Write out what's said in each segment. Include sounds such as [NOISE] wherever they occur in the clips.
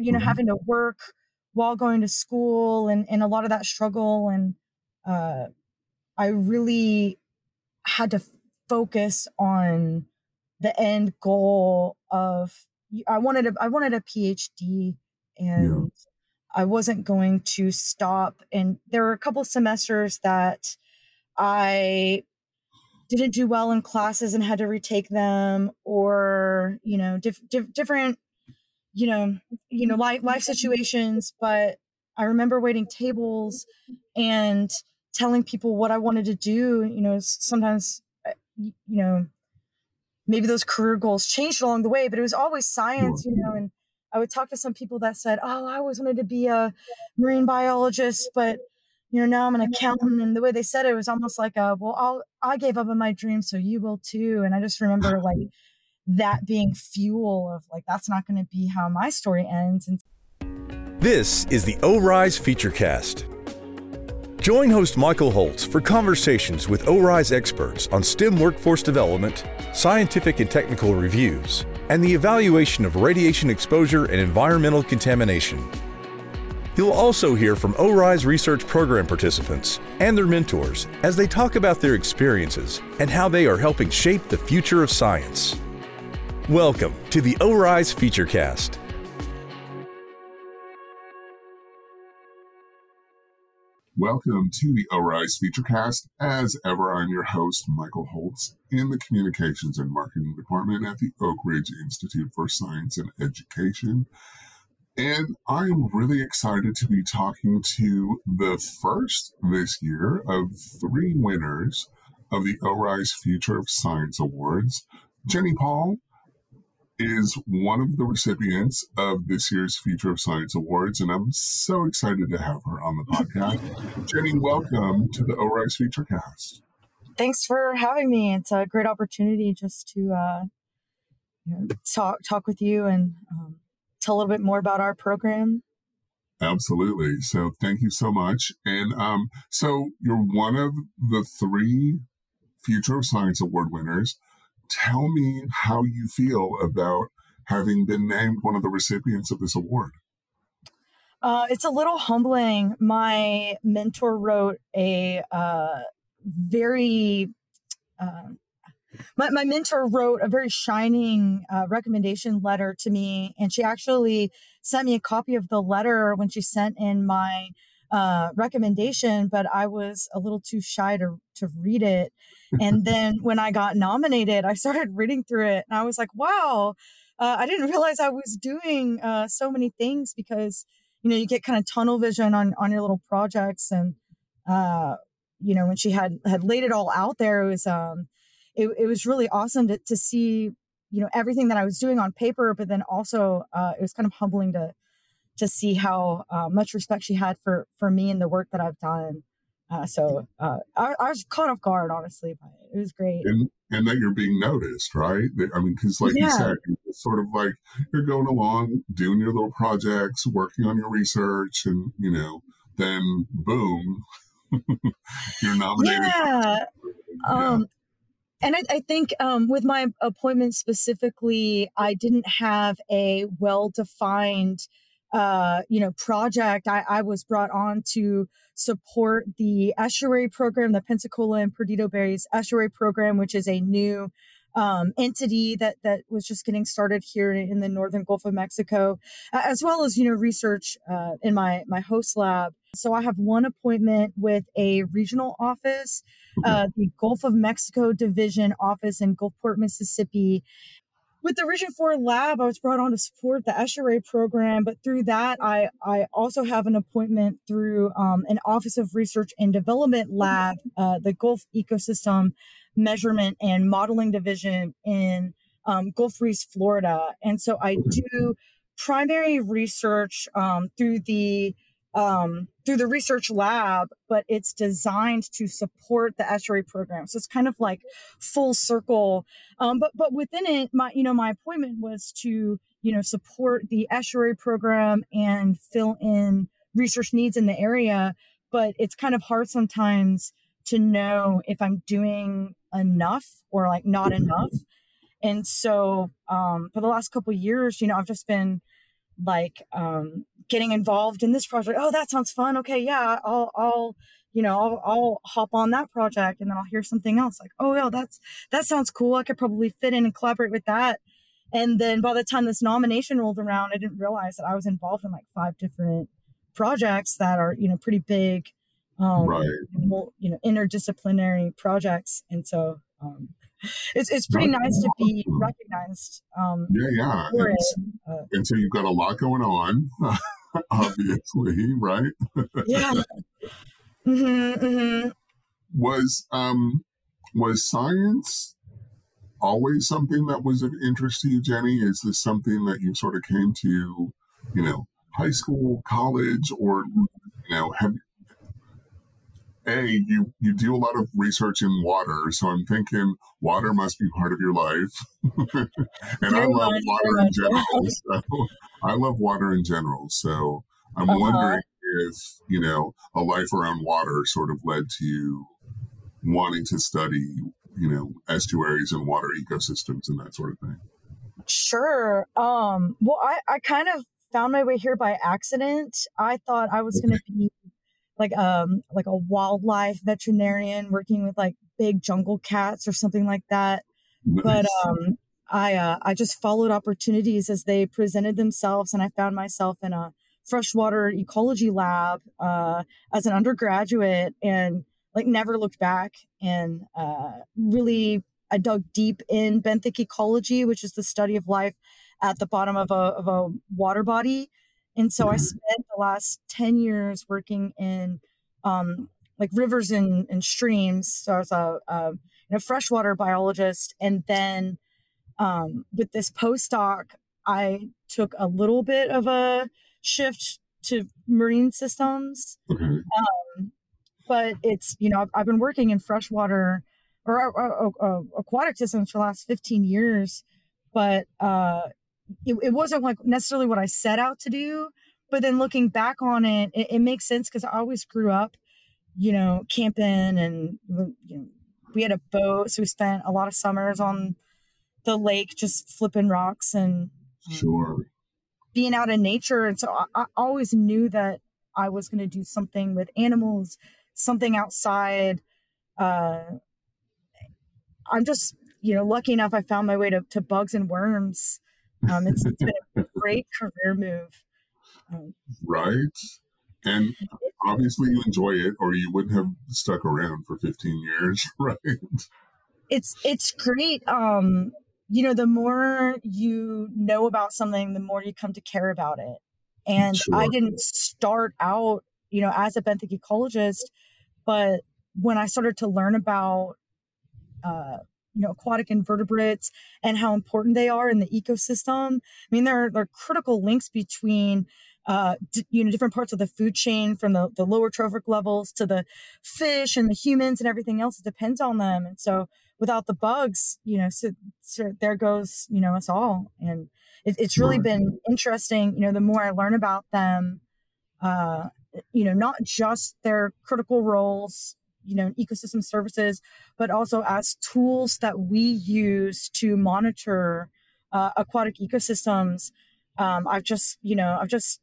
you know, mm-hmm. having to work while going to school and, and a lot of that struggle. And uh, I really had to focus on the end goal of I wanted a I wanted a PhD and yeah. I wasn't going to stop. And there were a couple semesters that I didn't do well in classes and had to retake them, or you know, diff, diff, different, you know, you know, life life situations. But I remember waiting tables and telling people what I wanted to do. You know, sometimes, uh, you know, maybe those career goals changed along the way, but it was always science. You know, and I would talk to some people that said, "Oh, I always wanted to be a marine biologist, but you know now I'm an accountant." And the way they said it was almost like a, "Well, I'll I gave up on my dream, so you will too." And I just remember like that being fuel of like that's not going to be how my story ends. And this is the ORISE Featurecast. Join host Michael Holtz for conversations with ORISE experts on STEM workforce development, scientific and technical reviews and the evaluation of radiation exposure and environmental contamination. You'll also hear from ORISE research program participants and their mentors as they talk about their experiences and how they are helping shape the future of science. Welcome to the ORISE Featurecast. Welcome to the ORISE Featurecast. As ever, I'm your host, Michael Holtz, in the Communications and Marketing Department at the Oak Ridge Institute for Science and Education. And I'm really excited to be talking to the first this year of three winners of the ORISE Future of Science Awards. Jenny Paul is one of the recipients of this year's Future of Science Awards, and I'm so excited to have her on the podcast. [LAUGHS] Jenny, welcome to the ORISE Featurecast. Thanks for having me. It's a great opportunity just to uh, you know, talk talk with you and um, tell a little bit more about our program. Absolutely. So thank you so much. And um, so you're one of the three Future of Science Award winners tell me how you feel about having been named one of the recipients of this award. Uh, it's a little humbling. My mentor wrote a uh, very, uh, my, my mentor wrote a very shining uh, recommendation letter to me, and she actually sent me a copy of the letter when she sent in my uh, recommendation, but I was a little too shy to to read it. And [LAUGHS] then when I got nominated, I started reading through it, and I was like, "Wow!" Uh, I didn't [LAUGHS] realize I was doing uh, so many things because you know you get kind of tunnel vision on on your little projects, and uh, you know when she had had laid it all out there, it was um, it, it was really awesome to to see you know everything that I was doing on paper, but then also uh, it was kind of humbling to to see how uh, much respect she had for for me and the work that I've done. Uh, so uh, I, I, was caught off guard, honestly, by it. It was great. And, and that you're being noticed, right? I mean, because like yeah. you said, it's sort of like you're going along, doing your little projects, working on your research, and you know, then boom, [LAUGHS] you're nominated. [LAUGHS] Yeah. Um, and I, I think um, with my appointment specifically, I didn't have a well defined uh, you know, project, I, I was brought on to support the estuary program, the Pensacola and Perdido Bays estuary program, which is a new um, entity that that was just getting started here in the northern Gulf of Mexico, as well as you know research uh, in my my host lab. So I have one appointment with a regional office, uh, the Gulf of Mexico Division office in Gulfport, Mississippi, with the Region 4 lab, I was brought on to support the estuary program, but through that, I, I also have an appointment through um, an Office of Research and Development lab, uh, the Gulf Ecosystem Measurement and Modeling Division in um, Gulf Breeze, Florida. And so I do primary research um, through the um, through the research lab, but it's designed to support the estuary program. So it's kind of like full circle. Um, but but within it, my you know my appointment was to you know support the estuary program and fill in research needs in the area. But it's kind of hard sometimes to know if I'm doing enough or like not enough. And so um, for the last couple years, you know, I've just been like um, getting involved in this project. Oh, that sounds fun. Okay, yeah, I'll I'll you know I'll, I'll hop on that project and then I'll hear something else like oh yeah that's that sounds cool. I could probably fit in and collaborate with that. And then by the time this nomination rolled around, I didn't realize that I was involved in like five different projects that are you know pretty big, um, right. you know interdisciplinary projects. And so um, it's it's pretty nice to be recognized. Um, yeah, yeah. And, uh, and, so you've got a lot going on, [LAUGHS] [LAUGHS] obviously, right? yeah. Mm-hmm, mm-hmm. Was um was science always something that was of interest to you, Jenny? Is this something that you sort of came to, you know, high school, college, or you know, have a you you do a lot of research in water, so I'm thinking water must be part of your life, [LAUGHS] and I love water in general. [LAUGHS] So I love water in general. So I'm uh-huh. wondering if you know a life around water sort of led to you wanting to study you know estuaries and water ecosystems and that sort of thing. Sure. Um, well, I I kind of found my way here by accident. I thought I was okay. going to be like um like a wildlife veterinarian working with like big jungle cats or something like that. But um I uh, I just followed opportunities as they presented themselves and I found myself in a freshwater ecology lab uh, as an undergraduate and like never looked back. And uh, really I dug deep in benthic ecology, which is the study of life at the bottom of a, of a water body and so I mm-hmm. spent the last 10 years working in um, like rivers and, and, streams. So I was a, a know, freshwater biologist. And then um, with this postdoc, I took a little bit of a shift to marine systems. Mm-hmm. Um, but it's, you know, I've, I've, been working in freshwater or, or, or, aquatic systems for the last 15 years. But uh, it, it wasn't like necessarily what I set out to do. But then looking back on it, it, it makes sense because I always grew up, you know, camping and you know, we had a boat. So we spent a lot of summers on the lake just flipping rocks and um, sure. being out in nature. And so I, I always knew that I was going to do something with animals, something outside. Uh, I'm just, you know, lucky enough I found my way to, to bugs and worms um, it's, it's been a great career move. Um, right. And obviously you enjoy it or you wouldn't have stuck around for 15 years, [LAUGHS] right? It's it's great. Um, you know, the more you know about something, the more you come to care about it. And sure. I didn't start out, you know, as a benthic ecologist, but when I started to learn about uh, you know aquatic invertebrates and how important they are in the ecosystem. I mean, there are, there are critical links between uh, d- you know different parts of the food chain from the, the lower trophic levels to the fish and the humans and everything else. It depends on them, and so without the bugs, you know, so, so there goes you know us all. And it, it's really been interesting. You know, the more I learn about them, uh, you know, not just their critical roles you know ecosystem services but also as tools that we use to monitor uh, aquatic ecosystems um, i've just you know i've just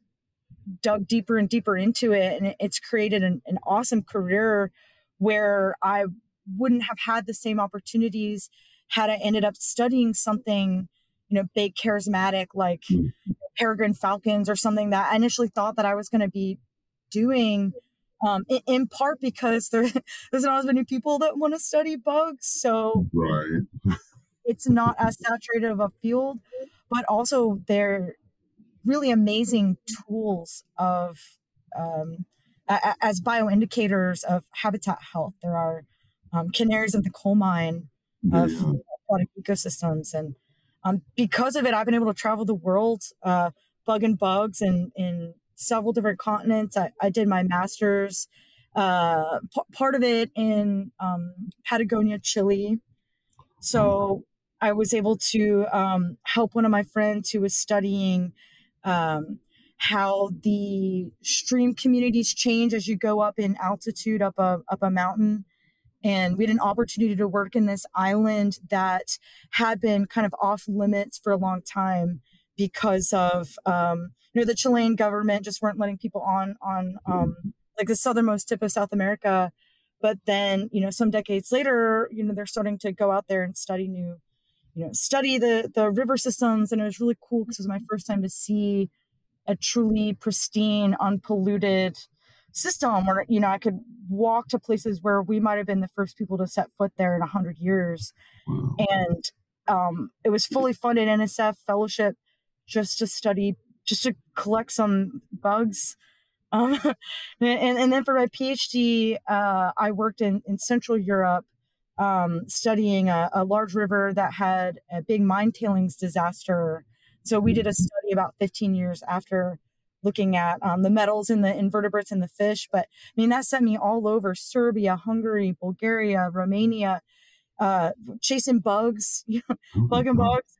dug deeper and deeper into it and it's created an, an awesome career where i wouldn't have had the same opportunities had i ended up studying something you know big charismatic like mm. peregrine falcons or something that i initially thought that i was going to be doing um, in, in, part because there, [LAUGHS] there's not as many people that want to study bugs. So right. it's not as saturated of a field, but also they're really amazing tools of um, a, as bioindicators of habitat health. There are um, canaries in the coal mine of yeah. aquatic ecosystems. And um, because of it, I've been able to travel the world, uh, bug and bugs and in several different continents. I, I did my master's, uh, p- part of it in um, Patagonia, Chile. So I was able to um, help one of my friends who was studying um, how the stream communities change as you go up in altitude up a up a mountain. And we had an opportunity to work in this island that had been kind of off limits for a long time because of um, you know the Chilean government just weren't letting people on on um, like the southernmost tip of South America. But then you know some decades later, you know they're starting to go out there and study new, you know, study the the river systems, and it was really cool because it was my first time to see a truly pristine, unpolluted system where you know I could walk to places where we might have been the first people to set foot there in a hundred years, and um, it was fully funded NSF fellowship just to study, just to collect some bugs. Um, [LAUGHS] and, and then for my PhD, uh, I worked in, in Central Europe um, studying a, a, large river that had a big mine tailings disaster. So we did a study about 15 years after looking at um, the metals in the invertebrates in the fish. But I mean, that sent me all over Serbia, Hungary, Bulgaria, Romania, uh, chasing bugs, [LAUGHS] you know, bug and bugs.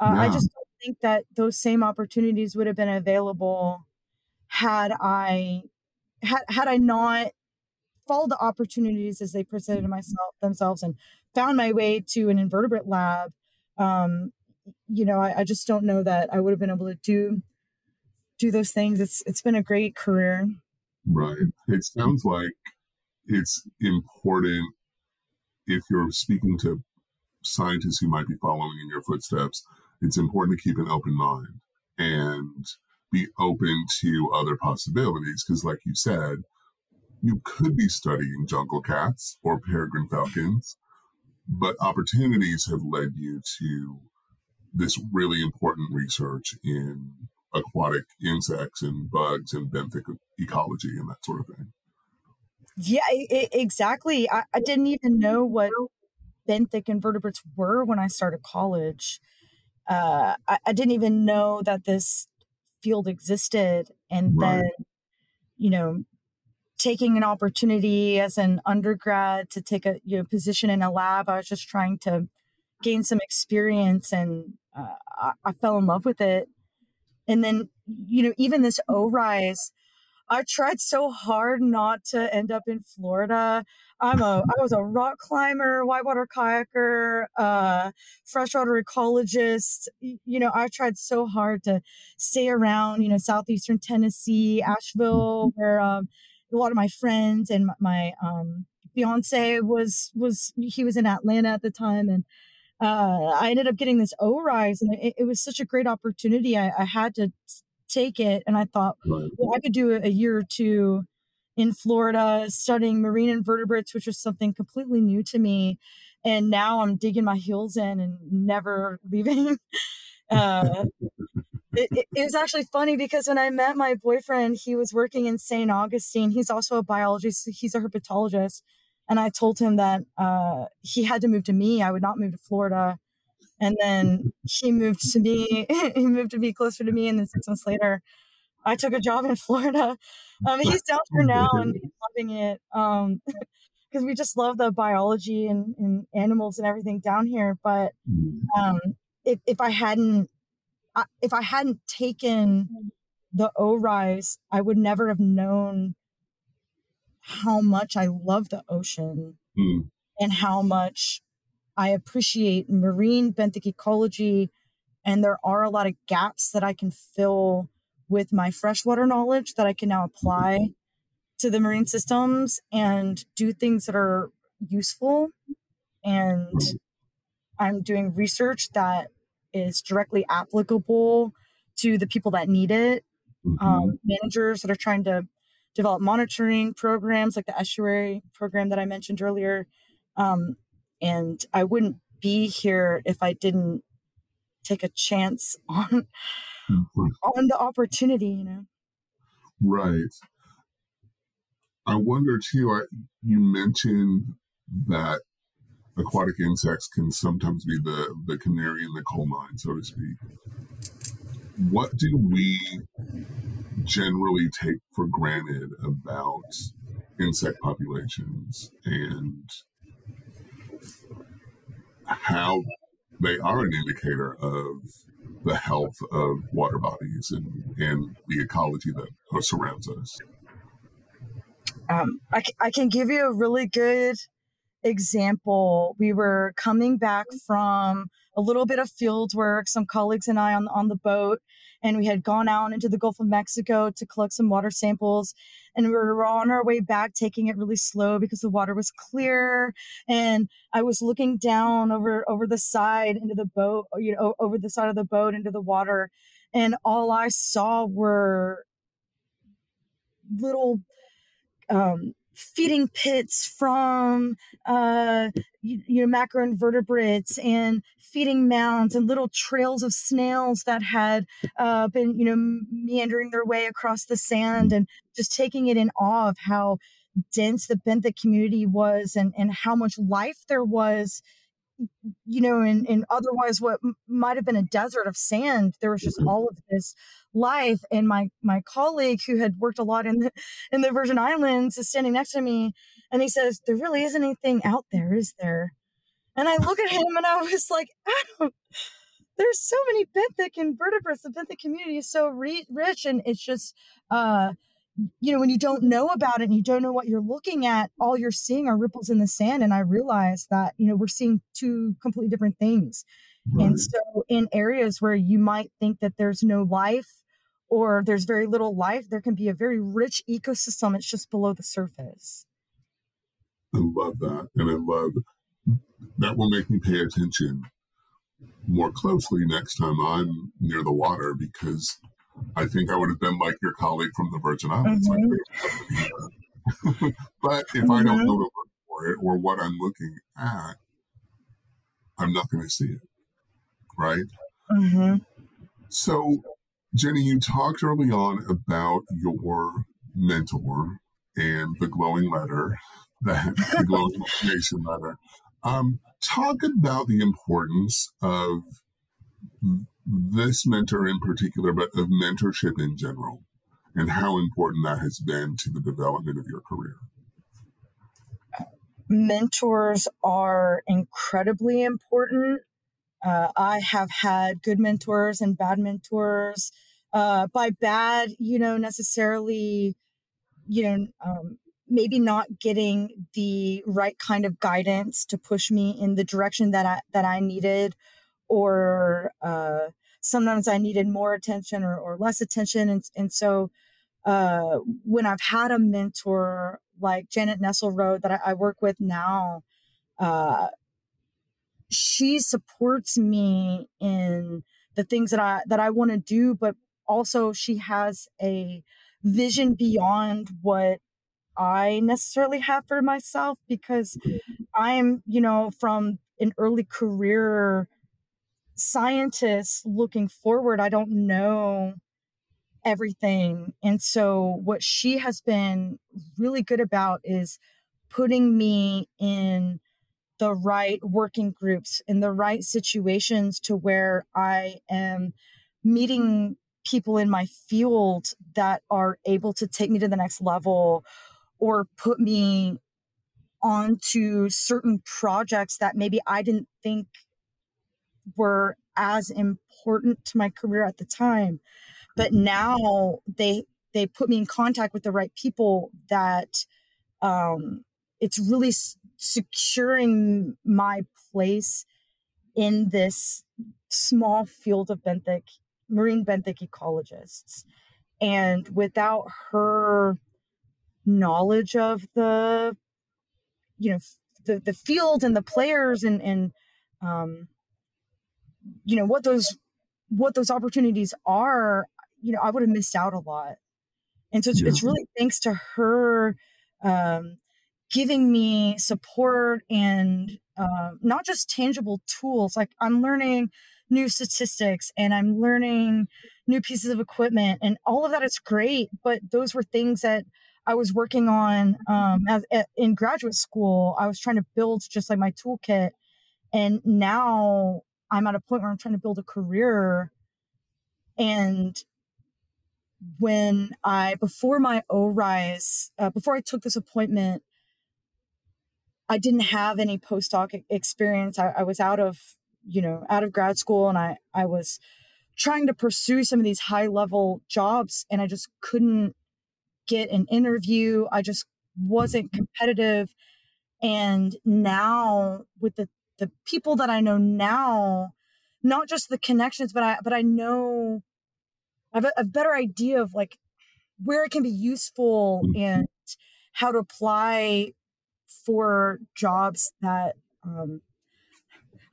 Uh. I just think that those same opportunities would have been available had I had had I not followed the opportunities as they presented myself themselves and found my way to an invertebrate lab. Um, you know, I, I just don't know that I would have been able to do do those things. It's it's been a great career. Right. It sounds like it's important if you're speaking to scientists who might be following in your footsteps, it's important to keep an open mind and be open to other possibilities. Because, like you said, you could be studying jungle cats or peregrine falcons, but opportunities have led you to this really important research in aquatic insects and bugs and benthic ecology and that sort of thing. Yeah, exactly. I, I didn't even know what benthic invertebrates were when I started college. Uh, I, I, didn't even know that this field existed. And right. then, you know, taking an opportunity as an undergrad to take a you know, position in a lab, I was just trying to gain some experience and uh, I, I fell in love with it. And then, you know, even this ORISE, I tried so hard not to end up in Florida. I'm a I was a rock climber, whitewater kayaker, uh, freshwater ecologist. You know, I tried so hard to stay around, you know, southeastern Tennessee, Asheville, where um, a lot of my friends and my um, fiance was was he was in Atlanta at the time, and uh, I ended up getting this ORISE, and it, it was such a great opportunity. I, I had to take it. And I thought, right. well, I could do a year or two in Florida studying marine invertebrates, which was something completely new to me. And now I'm digging my heels in and never [LAUGHS] leaving. Uh, it, it, it, was actually funny because when I met my boyfriend, he was working in St. Augustine. He's also a biologist, he's a herpetologist. And I told him that uh, he had to move to me. I would not move to Florida and then he moved to me [LAUGHS] he moved to be closer to me and then six months later i took a job in [LAUGHS] florida um, he's down here now and loving it um [LAUGHS] because we just love the biology and, and animals and everything down here but um if, if i hadn't if i hadn't taken the ORISE, i would never have known how much i love the ocean mm. and how much I appreciate marine benthic ecology, and there are a lot of gaps that I can fill with my freshwater knowledge that I can now apply to the marine systems and do things that are useful. And I'm doing research that is directly applicable to the people that need it. Mm-hmm. Um, managers that are trying to develop monitoring programs like the estuary program that I mentioned earlier. Um, and I wouldn't be here if I didn't take a chance [LAUGHS] on mm-hmm. on the opportunity, you know. Right. I wonder too. I, you mentioned that aquatic insects can sometimes be the the canary in the coal mine, so to speak. What do we generally take for granted about insect populations and how they are an indicator of the health of water bodies and, and the ecology that surrounds us. Um, I, I can give you a really good example. We were coming back from a little bit of field work, some colleagues and I on, on the boat, and we had gone out into the Gulf of Mexico to collect some water samples. And we were on our way back, taking it really slow because the water was clear. And I was looking down over over the side into the boat, you know, over the side of the boat into the water, and all I saw were little um, feeding pits from uh, you, know macroinvertebrates and feeding mounds and little trails of snails that had uh, been you know meandering their way across the sand and just taking it in awe of how dense the benthic community was and and how much life there was you know, in, in otherwise what m- might have been a desert of sand, there was just mm-hmm. all of this life. And my my colleague who had worked a lot in the in the Virgin Islands is standing next to me, and he says, "There really isn't anything out there, is there?" And I look at him, and I was [LAUGHS] like, "Adam, there's so many benthic invertebrates. The benthic community is so re- rich, and it's just." uh you know, when you don't know about it and you don't know what you're looking at, all you're seeing are ripples in the sand. And I realized that, you know, we're seeing two completely different things. Right. And so, in areas where you might think that there's no life or there's very little life, there can be a very rich ecosystem. It's just below the surface. I love that. And I love that will make me pay attention more closely next time I'm near the water because I think I would have been like your colleague from the Virgin Islands. Mm-hmm. [LAUGHS] but if mm-hmm. I don't mm-hmm. know to look for it or what I'm looking at, I'm not going to see it. Right? Mm-hmm. So, Jenny, you talked early on about your mentor and the glowing letter, that [LAUGHS] the glowing motivation letter. Um, talk about the importance of this mentor in particular, but of mentorship in general, and how important that has been to the development of your career? Mentors are incredibly important. Uh, I have had good mentors and bad mentors. Uh, by bad, you know, necessarily, you know, um, maybe not getting the right kind of guidance to push me in the direction that I that I needed, or uh, sometimes I needed more attention or, or less attention. And, and so uh, when I've had a mentor like Janet Nestlerode that I, I work with now, uh, she supports me in the things that I that I want to do, but also she has a vision beyond what I necessarily have for myself because I'm, you know, from an early career scientists looking forward, I don't know everything. And so, what she has been really good about is putting me in the right working groups, in the right situations to where I am meeting people in my field that are able to take me to the next level or put me onto certain projects that maybe I didn't think were as important to my career at the time but now they they put me in contact with the right people that um it's really s- securing my place in this small field of benthic marine benthic ecologists. And without her knowledge of the you know the the field and the players and and um you know what those what those opportunities are you know i would have missed out a lot and so it's, yeah. it's really thanks to her um, giving me support and uh, not just tangible tools like i'm learning new statistics and i'm learning new pieces of equipment and all of that is great but those were things that i was working on um, as, in graduate school i was trying to build just like my toolkit and now I'm at a point where I'm trying to build a career. And when I, before my ORISE, uh, before I took this appointment, I didn't have any postdoc experience. I, I was out of, you know, out of grad school and I, I was trying to pursue some of these high level jobs and I just couldn't get an interview. I just wasn't competitive. And now with the the people that I know now, not just the connections, but I but I know I have a, a better idea of like where it can be useful mm-hmm. and how to apply for jobs that um,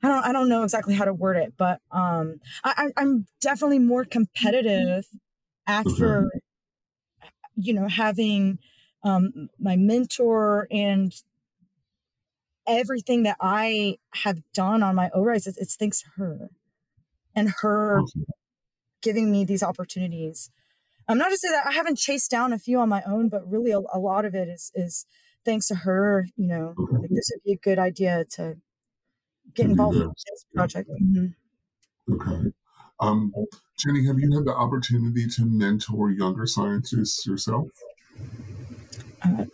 I don't I don't know exactly how to word it, but um, I, I'm definitely more competitive after okay. you know having um, my mentor and everything that I have done on my ORISE, it's, it's thanks to her and her awesome. giving me these opportunities. I'm not to say that I haven't chased down a few on my own, but really a, a lot of it is is thanks to her. You know, like this would be a good idea to get involved in this project. Mm-hmm. Okay. Um, Jenny, have you had the opportunity to mentor younger scientists yourself? Uh,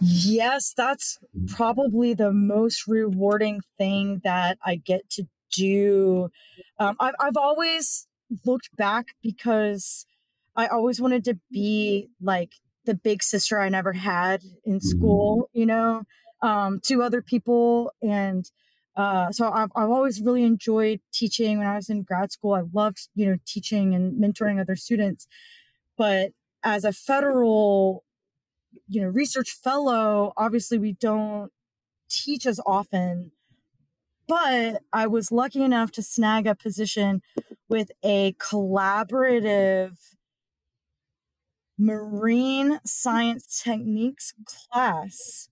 yes, that's probably the most rewarding thing that I get to do. Um, I've, I've always looked back because I always wanted to be like the big sister I never had in mm-hmm. school, you know, um, to other people. And uh, so I've, I've always really enjoyed teaching when I was in grad school. I loved, you know, teaching and mentoring other students. But as a federal, you know, research fellow, obviously we don't teach as often. But I was lucky enough to snag a position with a collaborative marine science techniques class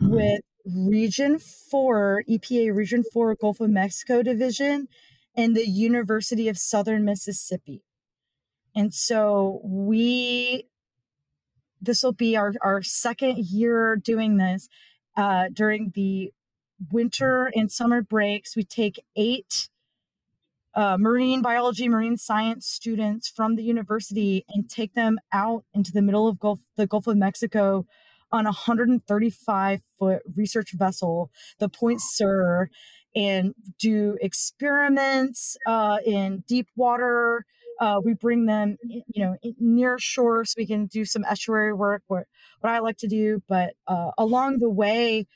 with Region 4, EPA Region 4 Gulf of Mexico Division, and the University of Southern Mississippi. And so we, this will be our, our second year doing this. Uh, during the winter and summer breaks, we take eight uh, marine biology, marine science students from the university and take them out into the middle of Gulf, the Gulf of Mexico on a 135 foot research vessel, the Point Sur, and do experiments uh, in deep water. Uh, we bring them, you know, near shore so we can do some estuary work, what, what I like to do. But uh, along the way,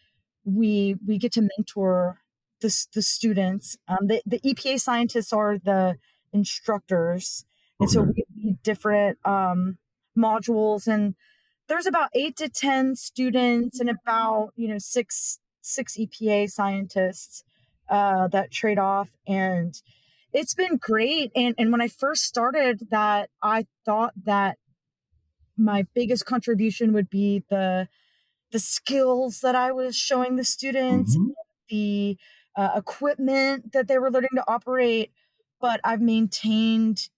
we we get to mentor the, the students. Um, the, the EPA scientists are the instructors. And okay. so we need different um, modules and there's about eight to ten students and about you know six six EPA scientists uh, that trade off, and it's been great. And and when I first started that, I thought that my biggest contribution would be the the skills that I was showing the students, mm-hmm. the uh, equipment that they were learning to operate. But I've maintained,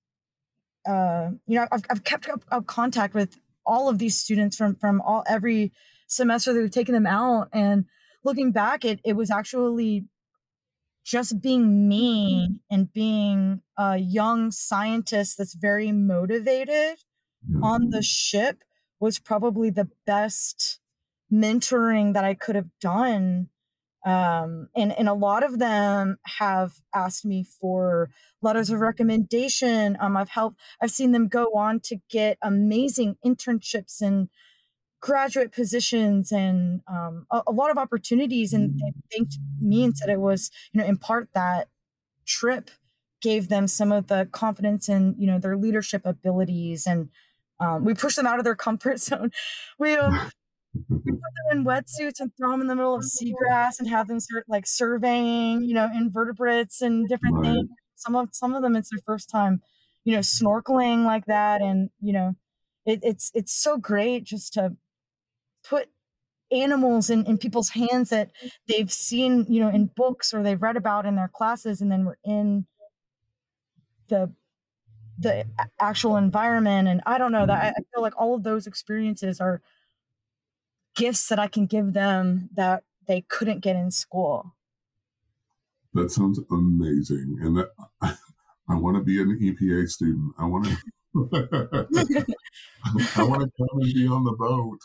uh, you know, I've, I've kept up, up contact with all of these students from from all every semester that we've taken them out and looking back it it was actually just being me and being a young scientist that's very motivated on the ship was probably the best mentoring that I could have done um, and and a lot of them have asked me for letters of recommendation um, i've helped i've seen them go on to get amazing internships and graduate positions and um, a, a, lot of opportunities and they thanked me and said it was you know in part that trip gave them some of the confidence in you know their leadership abilities and um, we pushed them out of their comfort [LAUGHS] zone we um, [LAUGHS] we put them in wetsuits and throw them in the middle of seagrass and have them start like surveying, you know, invertebrates and different right. things. Some of some of them it's their first time, you know, snorkeling like that, and you know, it, it's it's so great just to put animals in, in people's hands that they've seen, you know, in books or they've read about in their classes, and then we're in the the actual environment. And I don't know that I feel like all of those experiences are gifts that I can give them that they couldn't get in school. That sounds amazing. And that [LAUGHS] I want to be an EPA student. I want to [LAUGHS] I want to come and be on the boat.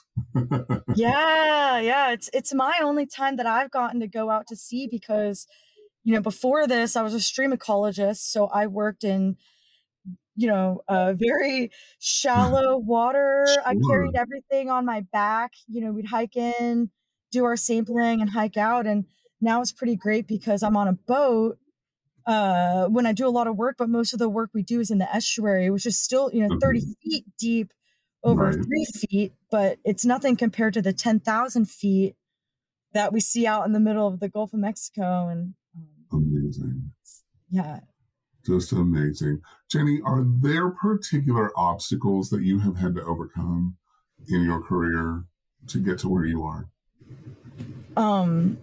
[LAUGHS] yeah, yeah. It's it's my only time that I've gotten to go out to sea because, you know, before this I was a stream ecologist, so I worked in you know, uh, very shallow water. Sure. I carried everything on my back. You know, we'd hike in, do our sampling, and hike out. And now it's pretty great because I'm on a boat uh, when I do a lot of work, but most of the work we do is in the estuary, which is still, you know, 30 Mhm. feet deep over Right. three feet, but it's nothing compared to the 10,000 feet that we see out in the middle of the Gulf of Mexico. And um, Amazing. yeah, Just amazing. Jenny, are there particular obstacles that you have had to overcome in your career to get to where you are? um,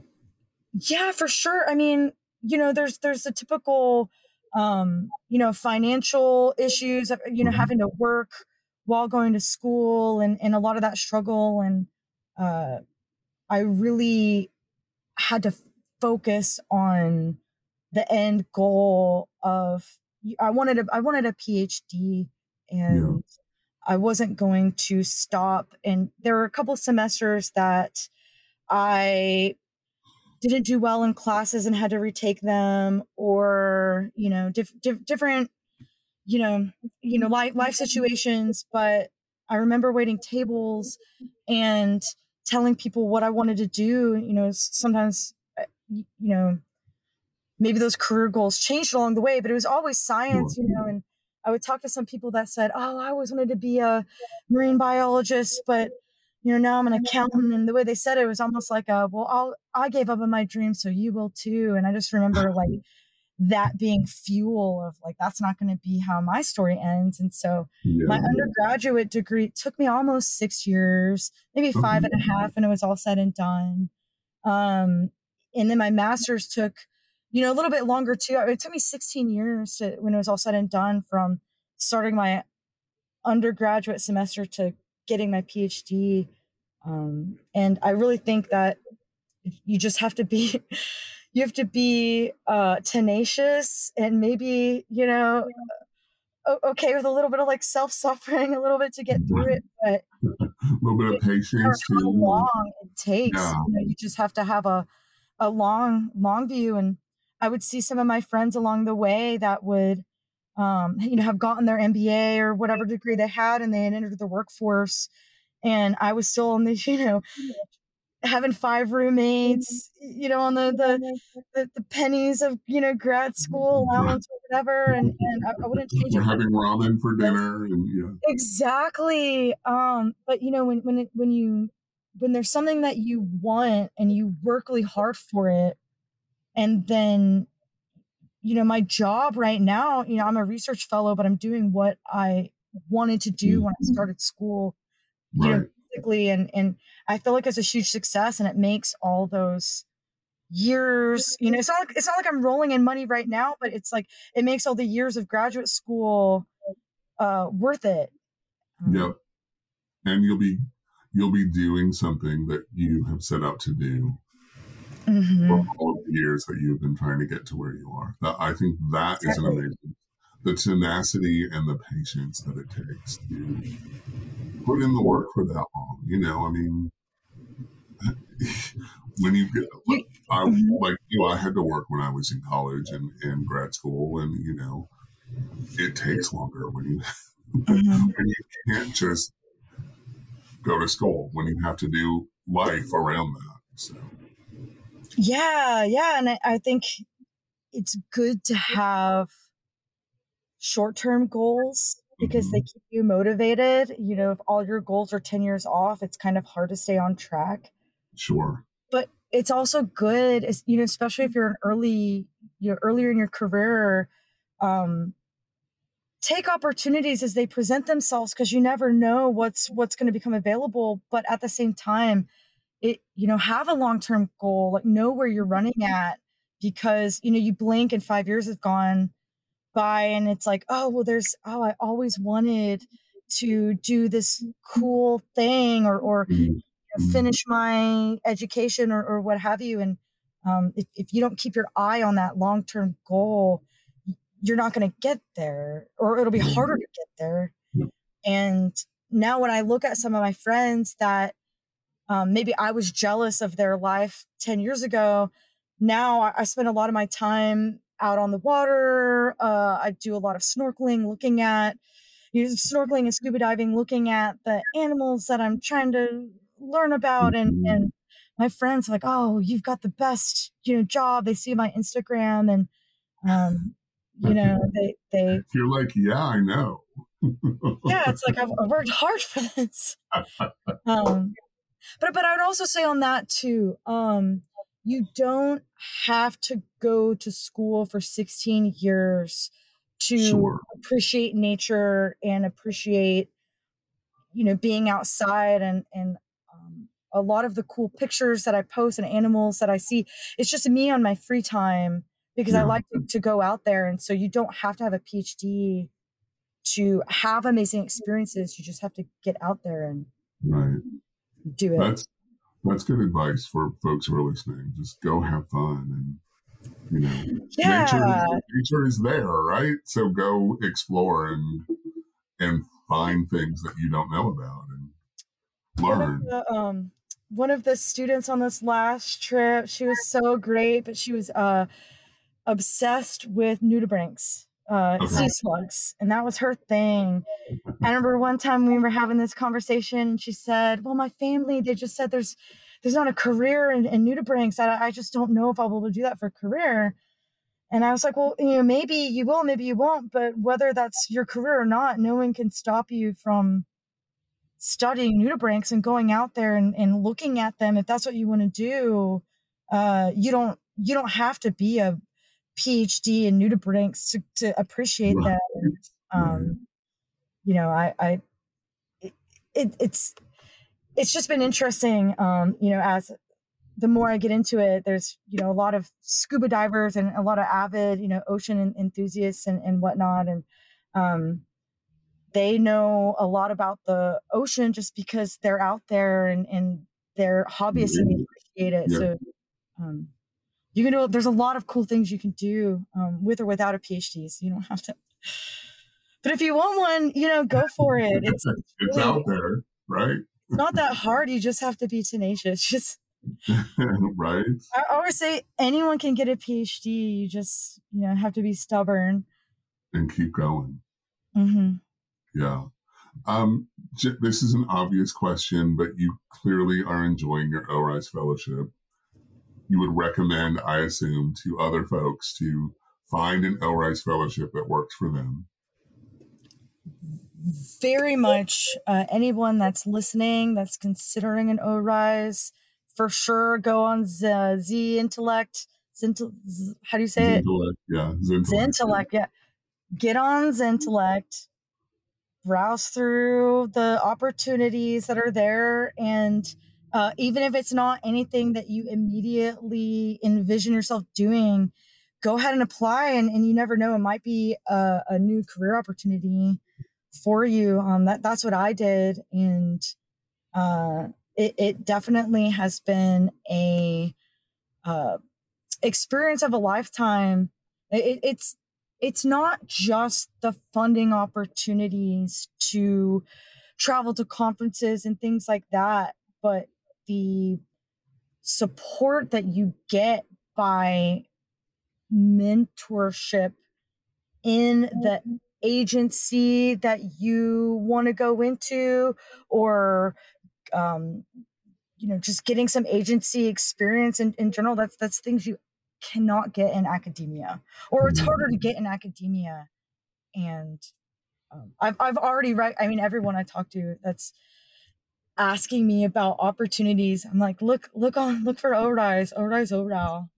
yeah, for sure. I mean, you know, there's there's the typical, um, you know, financial issues. of, You know, Mhm. having to work while going to school, and and a lot of that struggle. And uh, I really had to focus on the end goal of I wanted a I wanted a PhD and I wasn't going to stop and there were a couple semesters that I didn't do well in classes and had to retake them or you know diff, diff, different you know you know life life situations but I remember waiting tables and telling people what I wanted to do you know sometimes uh, you know maybe those career goals changed along the way, but it was always science, you know. And I would talk to some people that said, "Oh, I always wanted to be a marine biologist, but you know now I'm an accountant." And the way they said it was almost like a, "Well, I'll I gave up on my dream, so you will too." And I just remember [LAUGHS] like that being fuel of like that's not going to be how my story ends. And so my undergraduate degree took me almost six years, maybe five and a half, and it was all said and done. Um, and then my master's took, you know, a little bit longer too. It took me 16 years to when it was all said and done from starting my undergraduate semester to getting my PhD. Um, and I really think that you just have to be [LAUGHS] you have to be uh tenacious and maybe you know okay with a little bit of like self-suffering a little bit to get through it but A little bit of patience how too. long it takes Yeah. you know you just have to have a a long long view and i would see some of my friends along the way that would um you know have gotten their mba or whatever degree they had and they had entered the workforce and i was still on the [LAUGHS] you know having five roommates you know on the the the, the pennies of you know grad school Right. allowance or whatever and and i, I wouldn't change We're it having ramen for dinner and yeah. exactly um but you know when when it, when you when there's something that you want and you work really hard for it and then you know my job right now you know i'm a research fellow but i'm doing what i wanted to do when i started school you know Right. basically and and i feel like it's a huge success and it makes all those years you know it's not like it's not like i'm rolling in money right now but it's like it makes all the years of graduate school uh worth it Um, Yep. And you'll be you'll be doing something that you have set out to do for mhm. all the years that you've been trying to get to where you are. That, I think that is an amazing the tenacity and the patience that it takes to put in the work for that long. You know, I mean, [LAUGHS] when you get, You- I Mhm. like you, know, I had to work when I was in college and, and grad school, and you know, it takes longer when you Mhm. [LAUGHS] when you can't just go to school when you have to do life around that. So yeah yeah and I, I think it's good to have short-term goals because they keep you motivated you know if all your goals are 10 years off it's kind of hard to stay on track. Sure, but it's also good you know especially if you're an early you're earlier in your career um take opportunities as they present themselves because you never know what's what's going to become available but at the same time it you know have a long-term goal like know where you're running mm-hmm. at because you know you blink and five years has gone by and it's like oh well there's oh i always wanted to do this mm-hmm. cool thing or or you mm-hmm. know, finish my education or, or what have you. And um, if, if you don't keep your eye on that long-term goal you're not going to get there or it'll be harder to get there. And now when i look at some of my friends that um, maybe i was jealous of their life 10 years ago now I, I spend a lot of my time out on the water uh, i do a lot of snorkeling looking at you know, snorkeling and scuba diving, looking at the animals that I'm trying to learn about, and Mhm. and my friends are like, oh, you've got the best you know job. They see my Instagram, and Um, [LAUGHS] you know, they they. You're like, yeah, I know. yeah, it's like [LAUGHS] I've, I've, worked hard for this. [LAUGHS] Um, but but I would also say on that too. Um, you don't have to go to school for 16 years to sure. appreciate nature and appreciate you know being outside and and um, a lot of the cool pictures that i post and animals that i see it's just me on my free time because yeah. i like to, to, go out there and so you don't have to have a phd to have amazing experiences you just have to get out there and right do it. That's that's good advice for folks who are listening. Just go have fun and you know yeah. nature, nature is there right? So go explore and and find things that you don't know about and learn one of the, um, one of the students on this last trip she was so great but she was uh obsessed with nudibranchs uh okay. sea slugs and that was her thing i remember one time we were having this conversation she said well my family they just said there's there's not a career in, in nudibranchs. I, I just don't know if I'll be able to do that for a career. And I was like, well, you know, maybe you will, maybe you won't, but whether that's your career or not, no one can stop you from studying nudibranchs and going out there and, and looking at them. If that's what you want to do, uh, you don't you don't have to be a PhD in nudibranchs to, Brinks to appreciate right. that. Um, you know, I, I it, it, it's it's just been interesting. Um, you know, as the more I get into it, there's you know a lot of scuba divers and a lot of avid you know ocean enthusiasts and, and whatnot, and um, they know a lot about the ocean just because they're out there and and they're hobbyists and they appreciate it. Yeah. So um, you can do. There's a lot of cool things you can do um, with or without a PhD. So you don't have to. [LAUGHS] But if you want one, you know, go [LAUGHS] for it. It's, it's, it's really, out there, right? it's not that [LAUGHS] hard. You just have to be tenacious. Just right. I always say anyone can get a PhD. You just you know have to be stubborn and keep going. Mm-hmm. Yeah. Um, this is an obvious question, but you clearly are enjoying your ORISE fellowship. You would recommend, I assume, to other folks to find an ORISE fellowship that works for them very much uh, anyone that's listening that's considering an ORISE for sure go on Z, Z Intellect. Zintel, Z, how do you say Zintellect, it? Yeah, Zintellect. Zintellect, yeah. Get on Zintellect, browse through the opportunities that are there, and uh, even if it's not anything that you immediately envision yourself doing, go ahead and apply. And, and you never know, it might be a, a new career opportunity for you. Um, that that's what I did, and uh, it, it definitely has been a uh, experience of a lifetime. It, it's it's not just the funding opportunities to travel to conferences and things like that, but the support that you get by mentorship in the agency that you want to go into or um, you know just getting some agency experience in, in general that's that's things you cannot get in academia or it's harder to get in academia. And um, I've, I've already right i mean everyone i talk to that's asking me about opportunities. I'm like look look on look for ORISE ORISE ORAU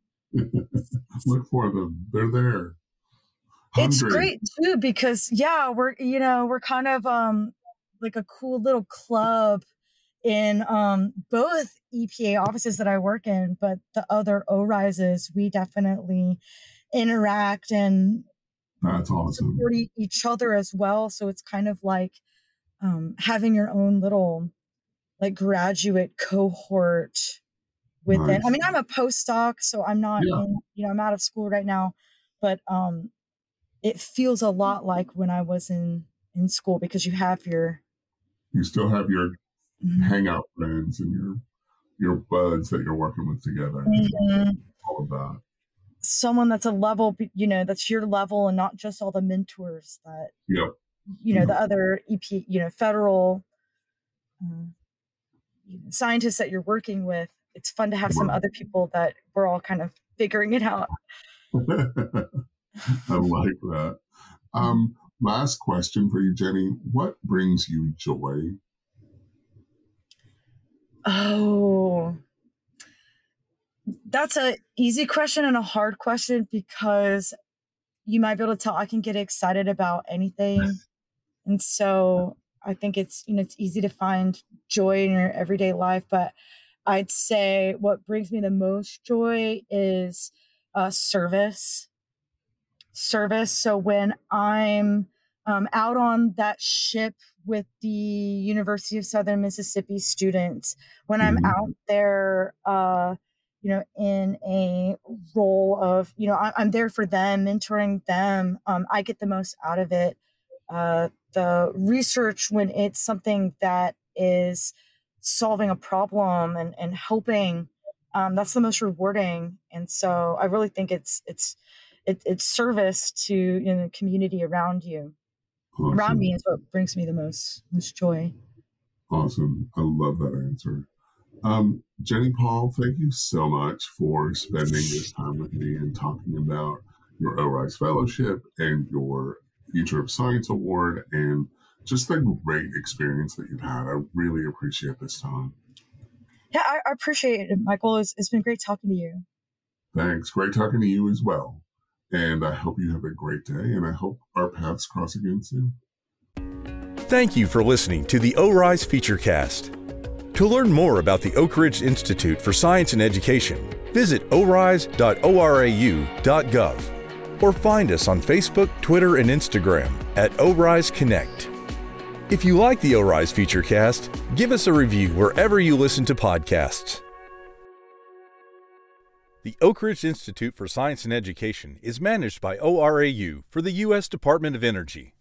look for them. They're there. It's great too because yeah, we're you know we're kind of um like a cool little club in um both EPA offices that I work in, but the other ORISEs we definitely interact and that's awesome. support each other as well. So it's kind of like um, having your own little like graduate cohort within. Nice. I mean, I'm a postdoc, so I'm not yeah. in, you know I'm out of school right now, but um it feels a lot like when I was in in school because you have your you still have your mm-hmm. hangout friends and your your buds that you're working with together. Mm-hmm. All of that. Someone that's a level, you know, that's your level, and not just all the mentors that. Yep. You know yep. the other EP, you know, federal uh, scientists that you're working with. It's fun to have some other people that we're all kind of figuring it out. [LAUGHS] I like that. Um, last question for you, Jenny. What brings you joy? Oh, that's a easy question and a hard question because you might be able to tell I can get excited about anything. And so I think it's, you know, it's easy to find joy in your everyday life, but I'd say what brings me the most joy is uh, service. Service. So when I'm um, out on that ship with the University of Southern Mississippi students, when I'm Mhm. out there, uh, you know, in a role of, you know, I, I'm there for them, mentoring them, um, I get the most out of it. Uh, the research, when it's something that is solving a problem and, and helping, um, that's the most rewarding. And so I really think it's, it's, it, it's service to you know, the community around you around me is what brings me the most most joy. Awesome. I love that answer. Um, Jenny Paul, thank you so much for spending this time with me and talking about your ORISE Fellowship and your Future of Science Award and just the great experience that you've had. I really appreciate this time. Yeah, I, I appreciate it, Michael. It's, it's been great talking to you. Thanks. Great talking to you as well. And I hope you have a great day, and I hope our paths cross again soon. Thank you for listening to the ORISE Featurecast. To learn more about the Oak Ridge Institute for Science and Education, visit orise.orau.gov or find us on Facebook, Twitter, and Instagram at ORISE Connect. If you like the ORISE Featurecast, give us a review wherever you listen to podcasts. The Oak Ridge Institute for Science and Education is managed by ORAU for the U.S. Department of Energy.